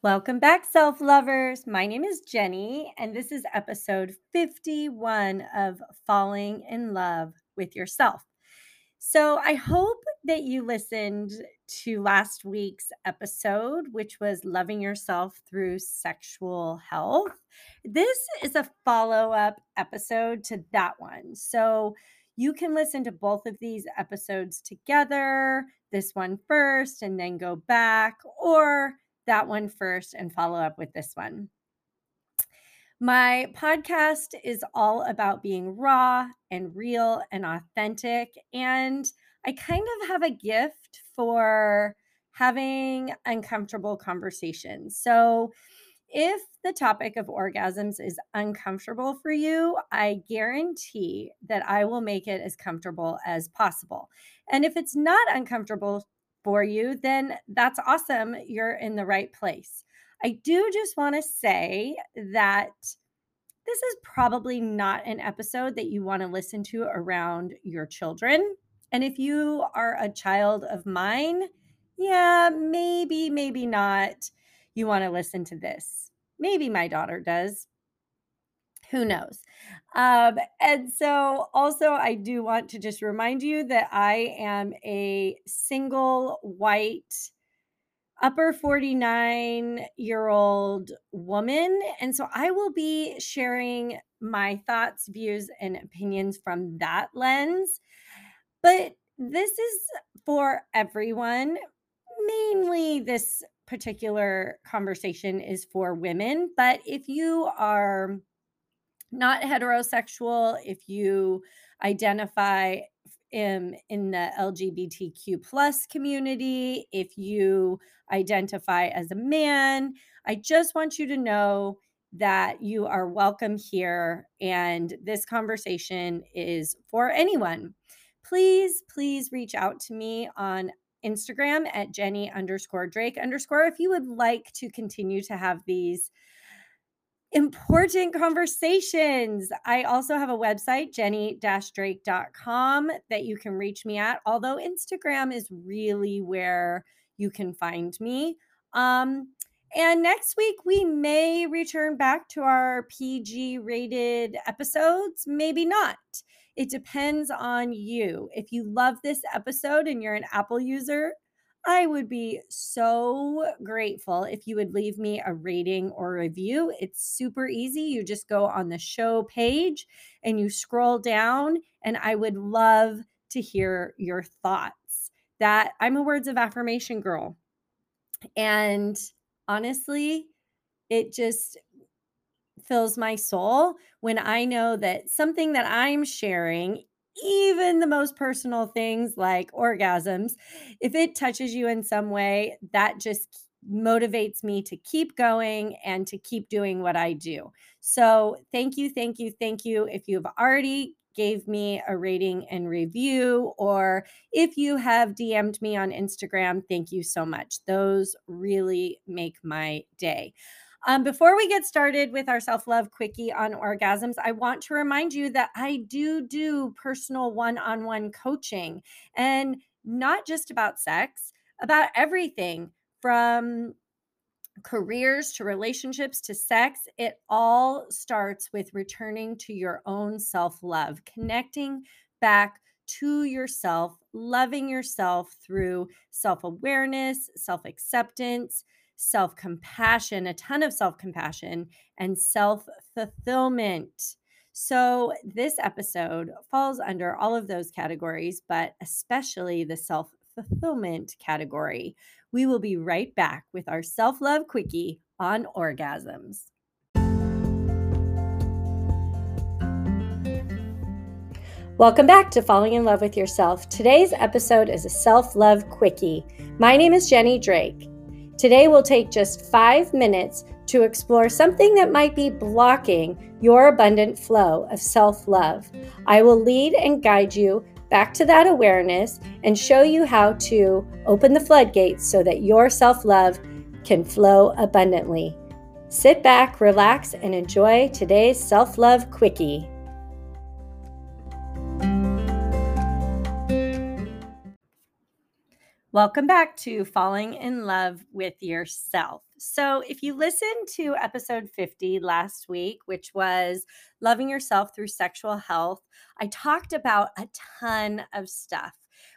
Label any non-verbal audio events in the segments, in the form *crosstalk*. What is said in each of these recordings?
Welcome back, self lovers. My name is Jenny, and this is episode 51 of Falling in Love with Yourself. So, I hope that you listened to last week's episode, which was Loving Yourself Through Sexual Health. This is a follow up episode to that one. So, you can listen to both of these episodes together, this one first, and then go back, or that one first and follow up with this one. My podcast is all about being raw and real and authentic. And I kind of have a gift for having uncomfortable conversations. So, if the topic of orgasms is uncomfortable for you, I guarantee that I will make it as comfortable as possible. And if it's not uncomfortable for you, then that's awesome. You're in the right place. I do just want to say that this is probably not an episode that you want to listen to around your children. And if you are a child of mine, yeah, maybe, maybe not. You want to listen to this. Maybe my daughter does. Who knows? Um, and so, also, I do want to just remind you that I am a single white, upper 49 year old woman. And so, I will be sharing my thoughts, views, and opinions from that lens. But this is for everyone. Mainly, this particular conversation is for women. But if you are not heterosexual, if you identify in, um, in the LGBTQ plus community, if you identify as a man, I just want you to know that you are welcome here and this conversation is for anyone. Please, please reach out to me on Instagram at Jenny underscore Drake underscore if you would like to continue to have these important conversations. I also have a website, jenny-drake.com, that you can reach me at, although Instagram is really where you can find me. Um, and next week, we may return back to our PG rated episodes, maybe not. It depends on you. If you love this episode and you're an Apple user, I would be so grateful if you would leave me a rating or review. It's super easy. You just go on the show page and you scroll down, and I would love to hear your thoughts. That I'm a words of affirmation girl. And honestly, it just fills my soul when I know that something that I'm sharing even the most personal things like orgasms, if it touches you in some way, that just motivates me to keep going and to keep doing what I do. So, thank you, thank you, thank you. If you've already gave me a rating and review or if you have DM'd me on Instagram, thank you so much. Those really make my day. Um, before we get started with our self love quickie on orgasms, I want to remind you that I do do personal one on one coaching and not just about sex, about everything from careers to relationships to sex. It all starts with returning to your own self love, connecting back to yourself, loving yourself through self awareness, self acceptance self compassion, a ton of self compassion, and self fulfillment. So, this episode falls under all of those categories, but especially the self fulfillment category. We will be right back with our self love quickie on orgasms. Welcome back to Falling in Love with Yourself. Today's episode is a self love quickie. My name is Jenny Drake. Today we'll take just five minutes to explore something that might be blocking your abundant flow of self love. I will lead and guide you back to that awareness and show you how to open the floodgates so that your self love can flow abundantly. Sit back, relax, and enjoy today's self love quickie. Welcome back to Falling in Love with Yourself. So, if you listened to episode 50 last week, which was Loving Yourself Through Sexual Health, I talked about a ton of stuff.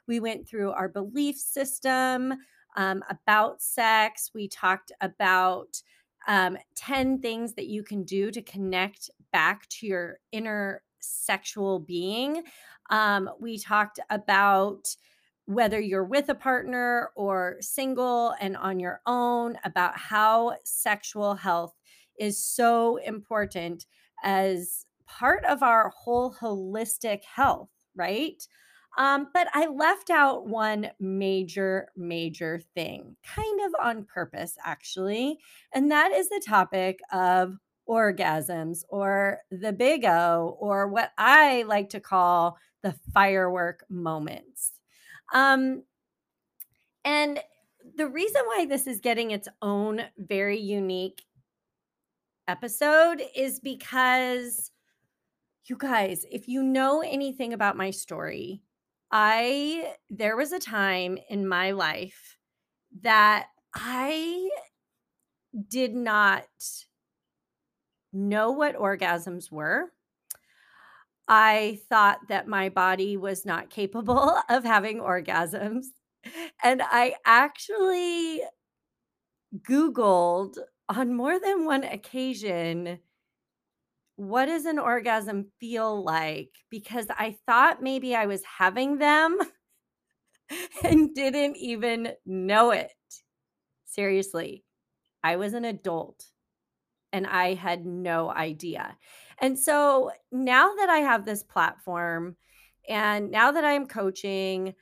We went through our belief system um, about sex, we talked about um, 10 things that you can do to connect back to your inner sexual being. Um, we talked about whether you're with a partner or single and on your own, about how sexual health is so important as part of our whole holistic health, right? Um, but I left out one major, major thing, kind of on purpose, actually. And that is the topic of orgasms or the big O, or what I like to call the firework moments. Um, and the reason why this is getting its own very unique episode is because you guys, if you know anything about my story, I there was a time in my life that I did not know what orgasms were. I thought that my body was not capable *laughs* of having orgasms. And I actually Googled on more than one occasion, what does an orgasm feel like? Because I thought maybe I was having them *laughs* and didn't even know it. Seriously, I was an adult and I had no idea. And so now that I have this platform and now that I'm coaching,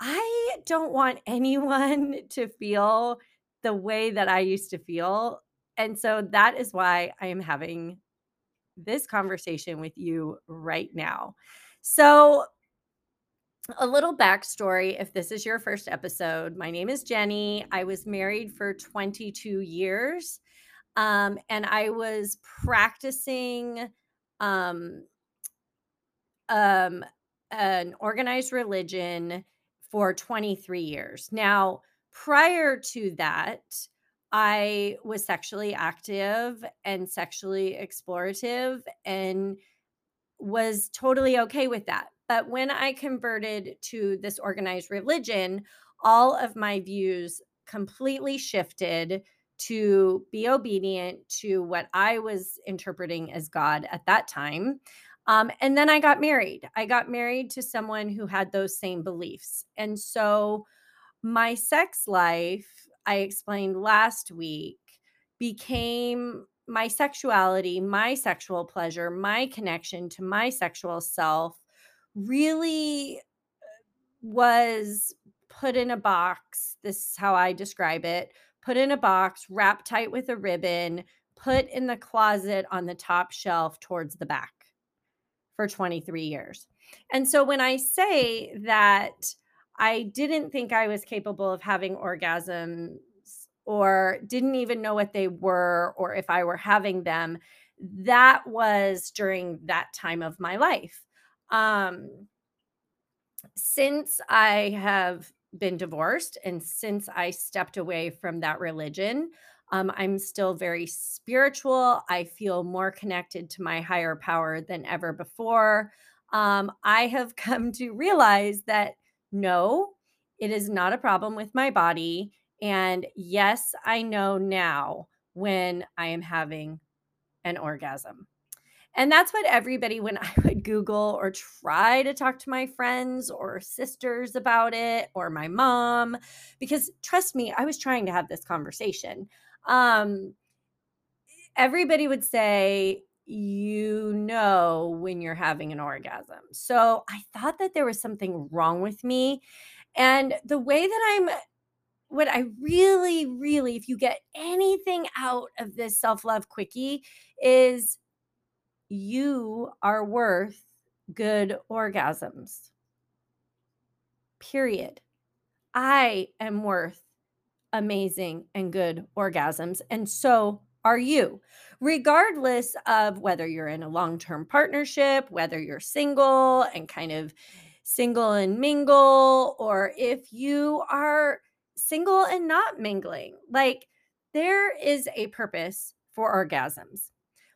I don't want *laughs* anyone to feel the way that I used to feel. And so that is why I am having this conversation with you right now. So, a little backstory if this is your first episode, my name is Jenny. I was married for 22 years. Um, and I was practicing um, um, an organized religion for 23 years. Now, prior to that, I was sexually active and sexually explorative and was totally okay with that. But when I converted to this organized religion, all of my views completely shifted to be obedient to what I was interpreting as God at that time. Um, and then I got married. I got married to someone who had those same beliefs. And so my sex life, I explained last week, became my sexuality, my sexual pleasure, my connection to my sexual self really was put in a box. This is how I describe it put in a box, wrapped tight with a ribbon, put in the closet on the top shelf towards the back for 23 years. And so when I say that I didn't think I was capable of having orgasms or didn't even know what they were or if I were having them, that was during that time of my life. Um, since I have been divorced and since I stepped away from that religion, um, I'm still very spiritual. I feel more connected to my higher power than ever before. Um, I have *laughs* come to realize that no, it is not a problem with my body. And yes, I know now when I am having an orgasm. And that's what everybody, when I *laughs* would Google or try to talk to my friends or sisters about it or my mom, because trust me, I was trying to have this conversation. Um, everybody would say, you know, when you're having an orgasm. So I thought that there was something wrong with me. And the way that I'm what I really, really, if you get anything out of this self love quickie, is you are worth good orgasms. Period. I am worth amazing and good orgasms. And so are you, regardless of whether you're in a long term partnership, whether you're single and kind of single and mingle, or if you are single and not mingling. Like there is a purpose for orgasms.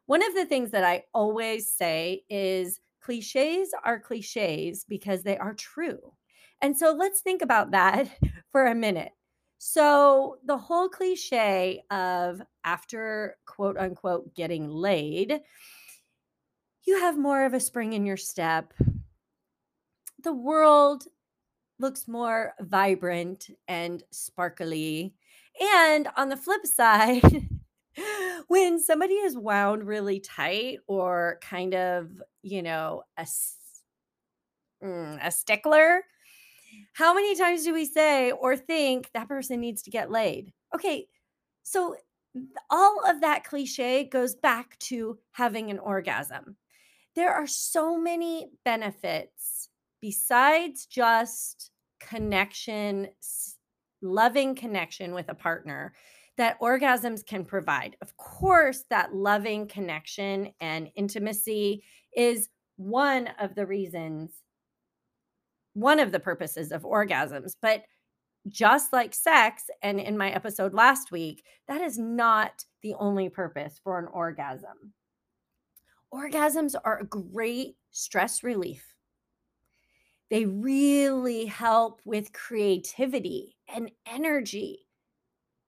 One of the things that I always say is cliches are cliches because they are true. And so let's think about that *laughs* for a minute. So, the whole cliche of after quote unquote getting laid, you have more of a spring in your step. The world looks more vibrant and sparkly. And on the flip *laughs* side, when somebody is wound really tight or kind of, you know, a, mm, a stickler, how many times do we say or think that person needs to get laid? Okay, so all of that cliche goes back to having an orgasm. There are so many benefits besides just connection, loving connection with a partner that orgasms can provide. Of course, that loving connection and intimacy is one of the reasons, one of the purposes of orgasms. But just like sex, and in my episode last week, that is not the only purpose for an orgasm. Orgasms are a great stress relief. They really help with creativity and energy.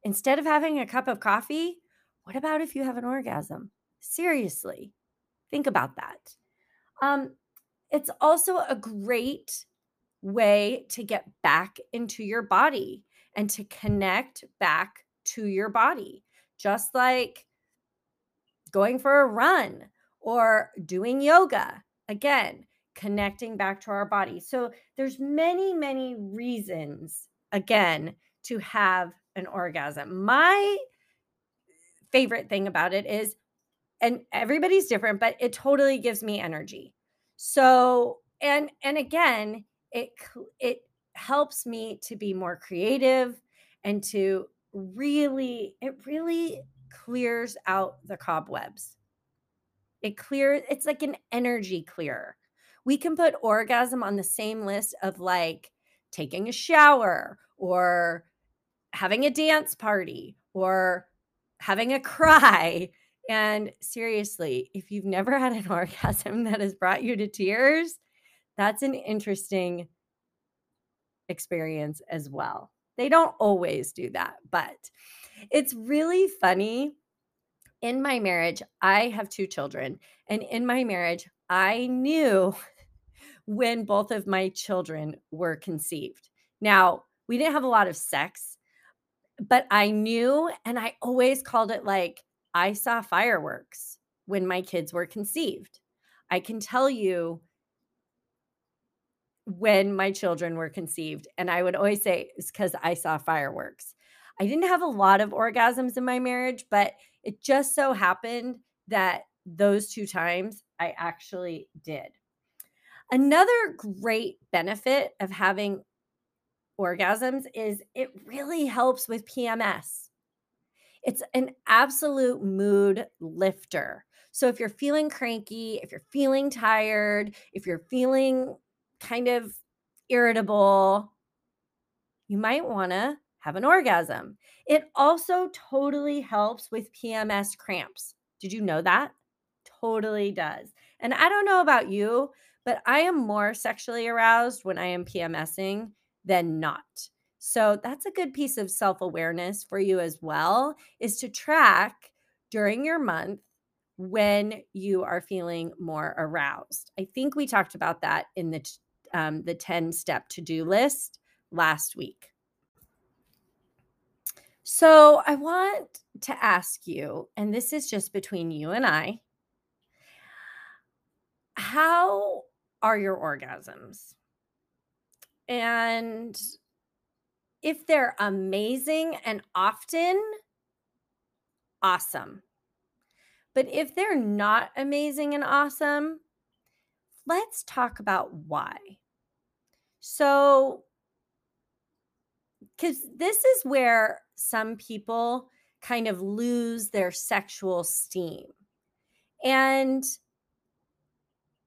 Instead of having a cup of coffee, what about if you have an orgasm? Seriously, think about that. Um, it's also a great way to get back into your body and to connect back to your body, just like going for a run or doing yoga. Again, connecting back to our body. So there's many, many reasons again to have an orgasm. My favorite thing about it is and everybody's different, but it totally gives me energy. So, and and again, it it helps me to be more creative and to really it really clears out the cobwebs. It clears it's like an energy clear we can put orgasm on the same list of like taking a shower or having a dance party or having a cry. And seriously, if you've never had an *laughs* orgasm that has brought you to tears, that's an interesting experience as well. They don't always do that, but it's really funny. In my marriage, I have two children, and in my marriage, I knew *laughs* when both of my children were conceived. Now, we didn't have a lot of sex, but I knew and I always called it like I saw fireworks when my kids were conceived. I can tell you when my children were conceived. And I would always say it's because I saw fireworks. I didn't have a lot of orgasms in my marriage, but it just so happened that those two times I actually did. Another great benefit of having orgasms is it really helps with PMS. It's an absolute mood lifter. So if you're feeling cranky, if you're feeling tired, if you're feeling kind of irritable, you might want to have an orgasm. It also totally helps with PMS cramps. Did you know that? Totally does. And I don't know about you, but I am more sexually aroused when I am PMSing than not. So that's a good piece of self awareness for you as well is to track during your month when you are feeling more aroused. I think we talked about that in the um, the 10 step to do list last week. So I want to ask you, and this is just between you and I, how are your orgasms. And if they're amazing and often, awesome. But if they're not amazing and awesome, let's talk about why. So, because this is where some people kind of lose their sexual steam and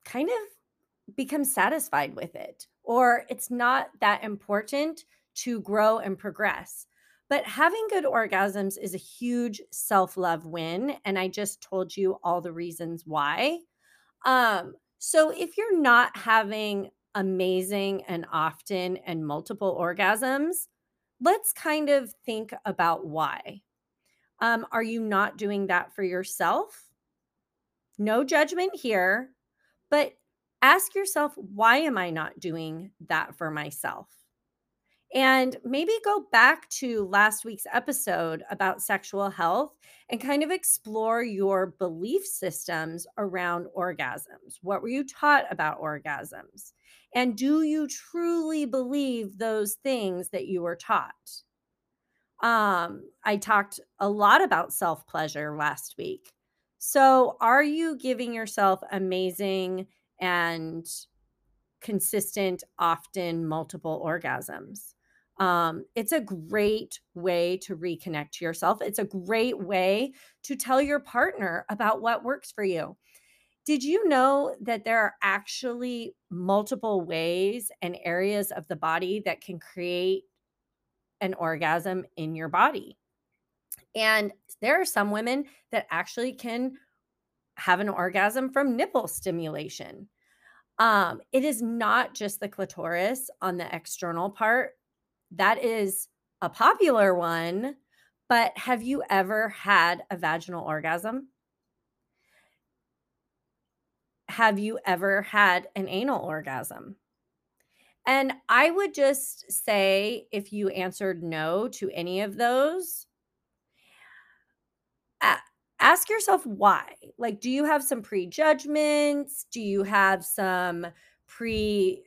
kind of become satisfied with it or it's not that important to grow and progress. But having good orgasms is a huge self love win. And I just told you all the reasons why. Um, so if you're not having amazing and often and multiple orgasms, let's kind of think about why. Um, are you not doing that for yourself? No judgment here, but ask yourself, why am I not doing that for myself? And maybe go back to last week's episode about sexual health and kind of explore your belief systems around orgasms. What were you taught about orgasms? And do you truly believe those things that you were taught? Um, I talked a lot about self pleasure last week. So, are you giving yourself amazing and consistent, often multiple orgasms? Um, it's a great way to reconnect to yourself. It's a great way to tell your partner about what works for you. Did you know that there are actually multiple ways and areas of the body that can create an orgasm in your body? And there are some women that actually can have an orgasm from nipple stimulation. Um, it is not just the clitoris on the external part that is a popular one, but have you ever had a vaginal orgasm? Have you ever had an anal orgasm? And I would just say if you answered no to any of those, ask yourself why. Like, do you have some prejudgments? Do you have some pre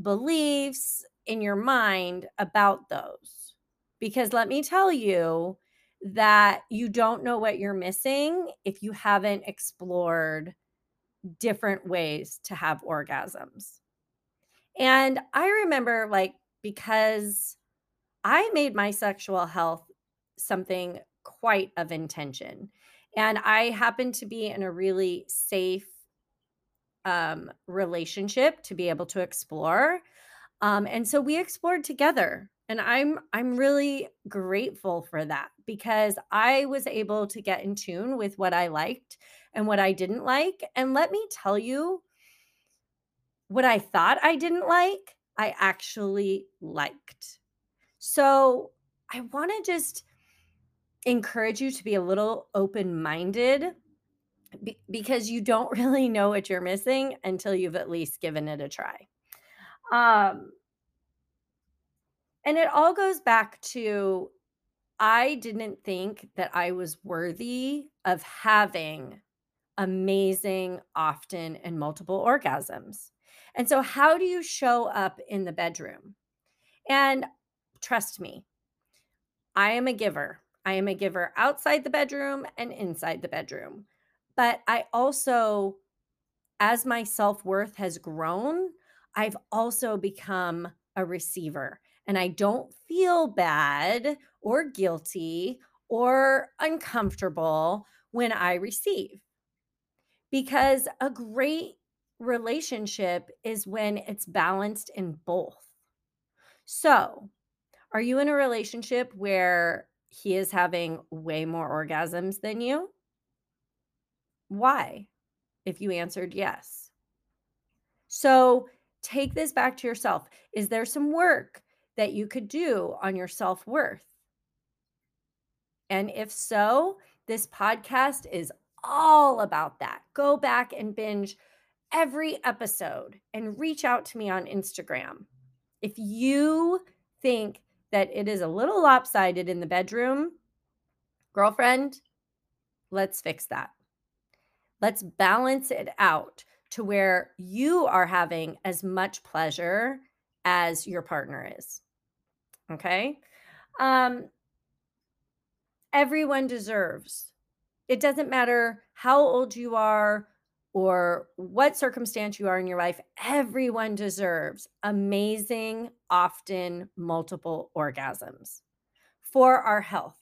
beliefs? in your mind about those. Because let me tell you that you don't know what you're missing if you haven't explored different ways to have orgasms. And I remember, like, because I made my sexual health something quite of intention. And I happened to be in a really safe um, relationship to be able to explore. Um, and so we explored together. And I'm I'm really grateful for that because I was able to get in tune with what I liked and what I didn't like. And let me tell you, what I thought I didn't like, I actually liked. So I want to just encourage you to be a little open minded because you don't *laughs* really know what you're missing until you've at least given it a try. Um, and it all goes back to I didn't think that I was worthy of having amazing, often, and multiple orgasms. And so, how do you show up in the bedroom? And trust me, I am a giver. I am a giver outside the bedroom and inside the bedroom. But I also, as my self worth has grown, I've also become a receiver and I don't feel bad or guilty or uncomfortable when I receive. Because a great relationship is when it's balanced in both. So, are you in a relationship where he is having way more orgasms than you? Why? If you answered yes. So, take this back to yourself. Is there some work that you could do on your self worth? And if so, this podcast is all about that. Go back and binge every episode and reach out to me on Instagram. If you think that it is a little lopsided in the bedroom, girlfriend, let's fix that. Let's balance it out to where you are having as much pleasure as your partner is. Okay. Um, everyone deserves. It doesn't matter how old you are or what circumstance you are in your life, everyone deserves amazing, often multiple orgasms for our health.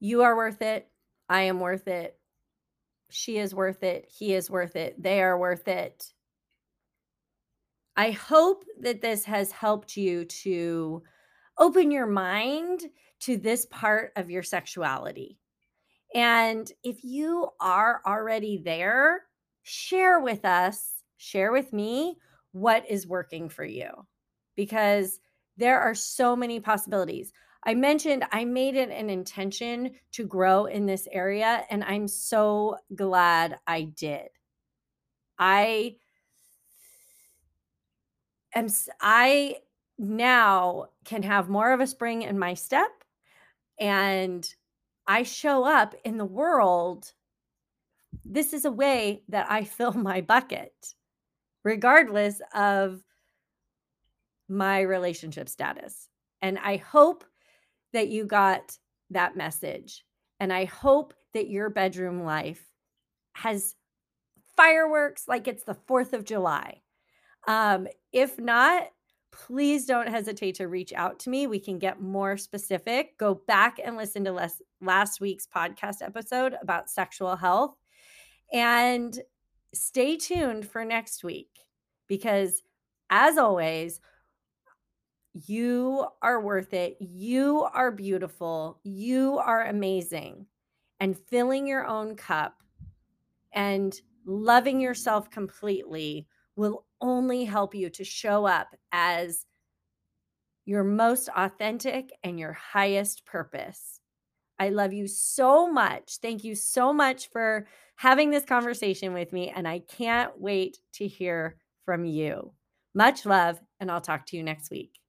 You are worth it. I am worth it. She is worth it. He is worth it. They are worth it. I hope that this has helped you to open your mind to this part of your sexuality. And if you are already there, share with us, share with me what is working for you because there are so many possibilities. I mentioned I made it an intention to grow in this area, and I'm so glad I did. I am, I now can have more of a spring in my step, and I show up in the world. This is a way that I *laughs* fill my bucket, regardless of my relationship status. And I hope that you got that message. And I hope that your bedroom life has fireworks like it's the 4th of July. Um, if not, please don't hesitate to reach out to me. We can get more specific. Go back and listen to last, last week's podcast episode about sexual health and stay tuned for next week because, as always, you are worth it. You are beautiful. You are amazing. And filling your own cup and loving yourself completely will only help you to show up as your most authentic and your highest purpose. I love you so much. Thank you so much for having this conversation with me. And I can't wait to hear from you. Much love, and I'll talk to you next week.